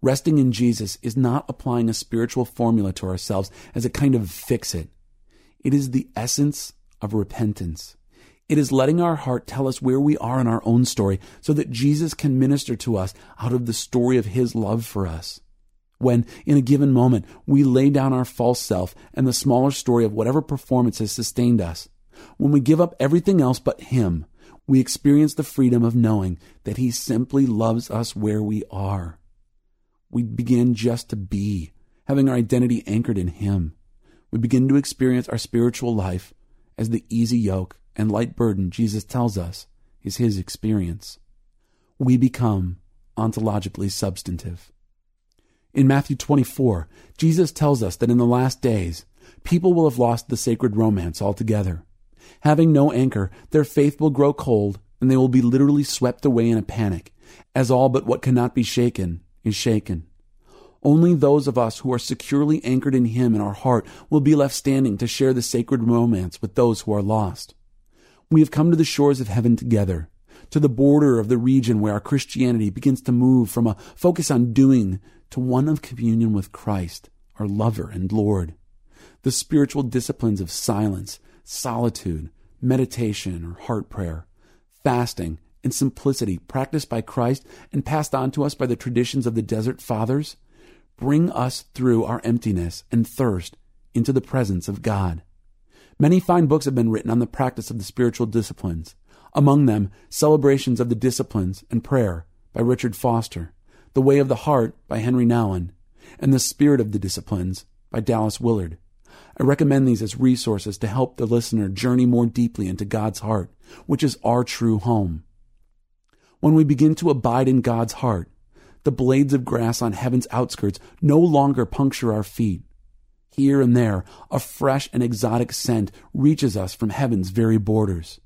Resting in Jesus is not applying a spiritual formula to ourselves as a kind of fix it. It is the essence of repentance. It is letting our heart tell us where we are in our own story so that Jesus can minister to us out of the story of his love for us. When, in a given moment, we lay down our false self and the smaller story of whatever performance has sustained us, when we give up everything else but him, we experience the freedom of knowing that he simply loves us where we are. We begin just to be, having our identity anchored in him. We begin to experience our spiritual life as the easy yoke and light burden Jesus tells us is his experience. We become ontologically substantive. In Matthew 24, Jesus tells us that in the last days, people will have lost the sacred romance altogether. Having no anchor, their faith will grow cold, and they will be literally swept away in a panic, as all but what cannot be shaken is shaken. Only those of us who are securely anchored in Him in our heart will be left standing to share the sacred romance with those who are lost. We have come to the shores of heaven together, to the border of the region where our Christianity begins to move from a focus on doing to one of communion with Christ, our lover and Lord. The spiritual disciplines of silence, solitude, meditation or heart prayer, fasting, and simplicity practiced by Christ and passed on to us by the traditions of the desert fathers bring us through our emptiness and thirst into the presence of God. Many fine books have been written on the practice of the spiritual disciplines, among them Celebrations of the Disciplines and Prayer by Richard Foster, The Way of the Heart by Henri Nouwen, and The Spirit of the Disciplines by Dallas Willard. I recommend these as resources to help the listener journey more deeply into God's heart, which is our true home. When we begin to abide in God's heart, the blades of grass on heaven's outskirts no longer puncture our feet. Here and there, a fresh and exotic scent reaches us from heaven's very borders.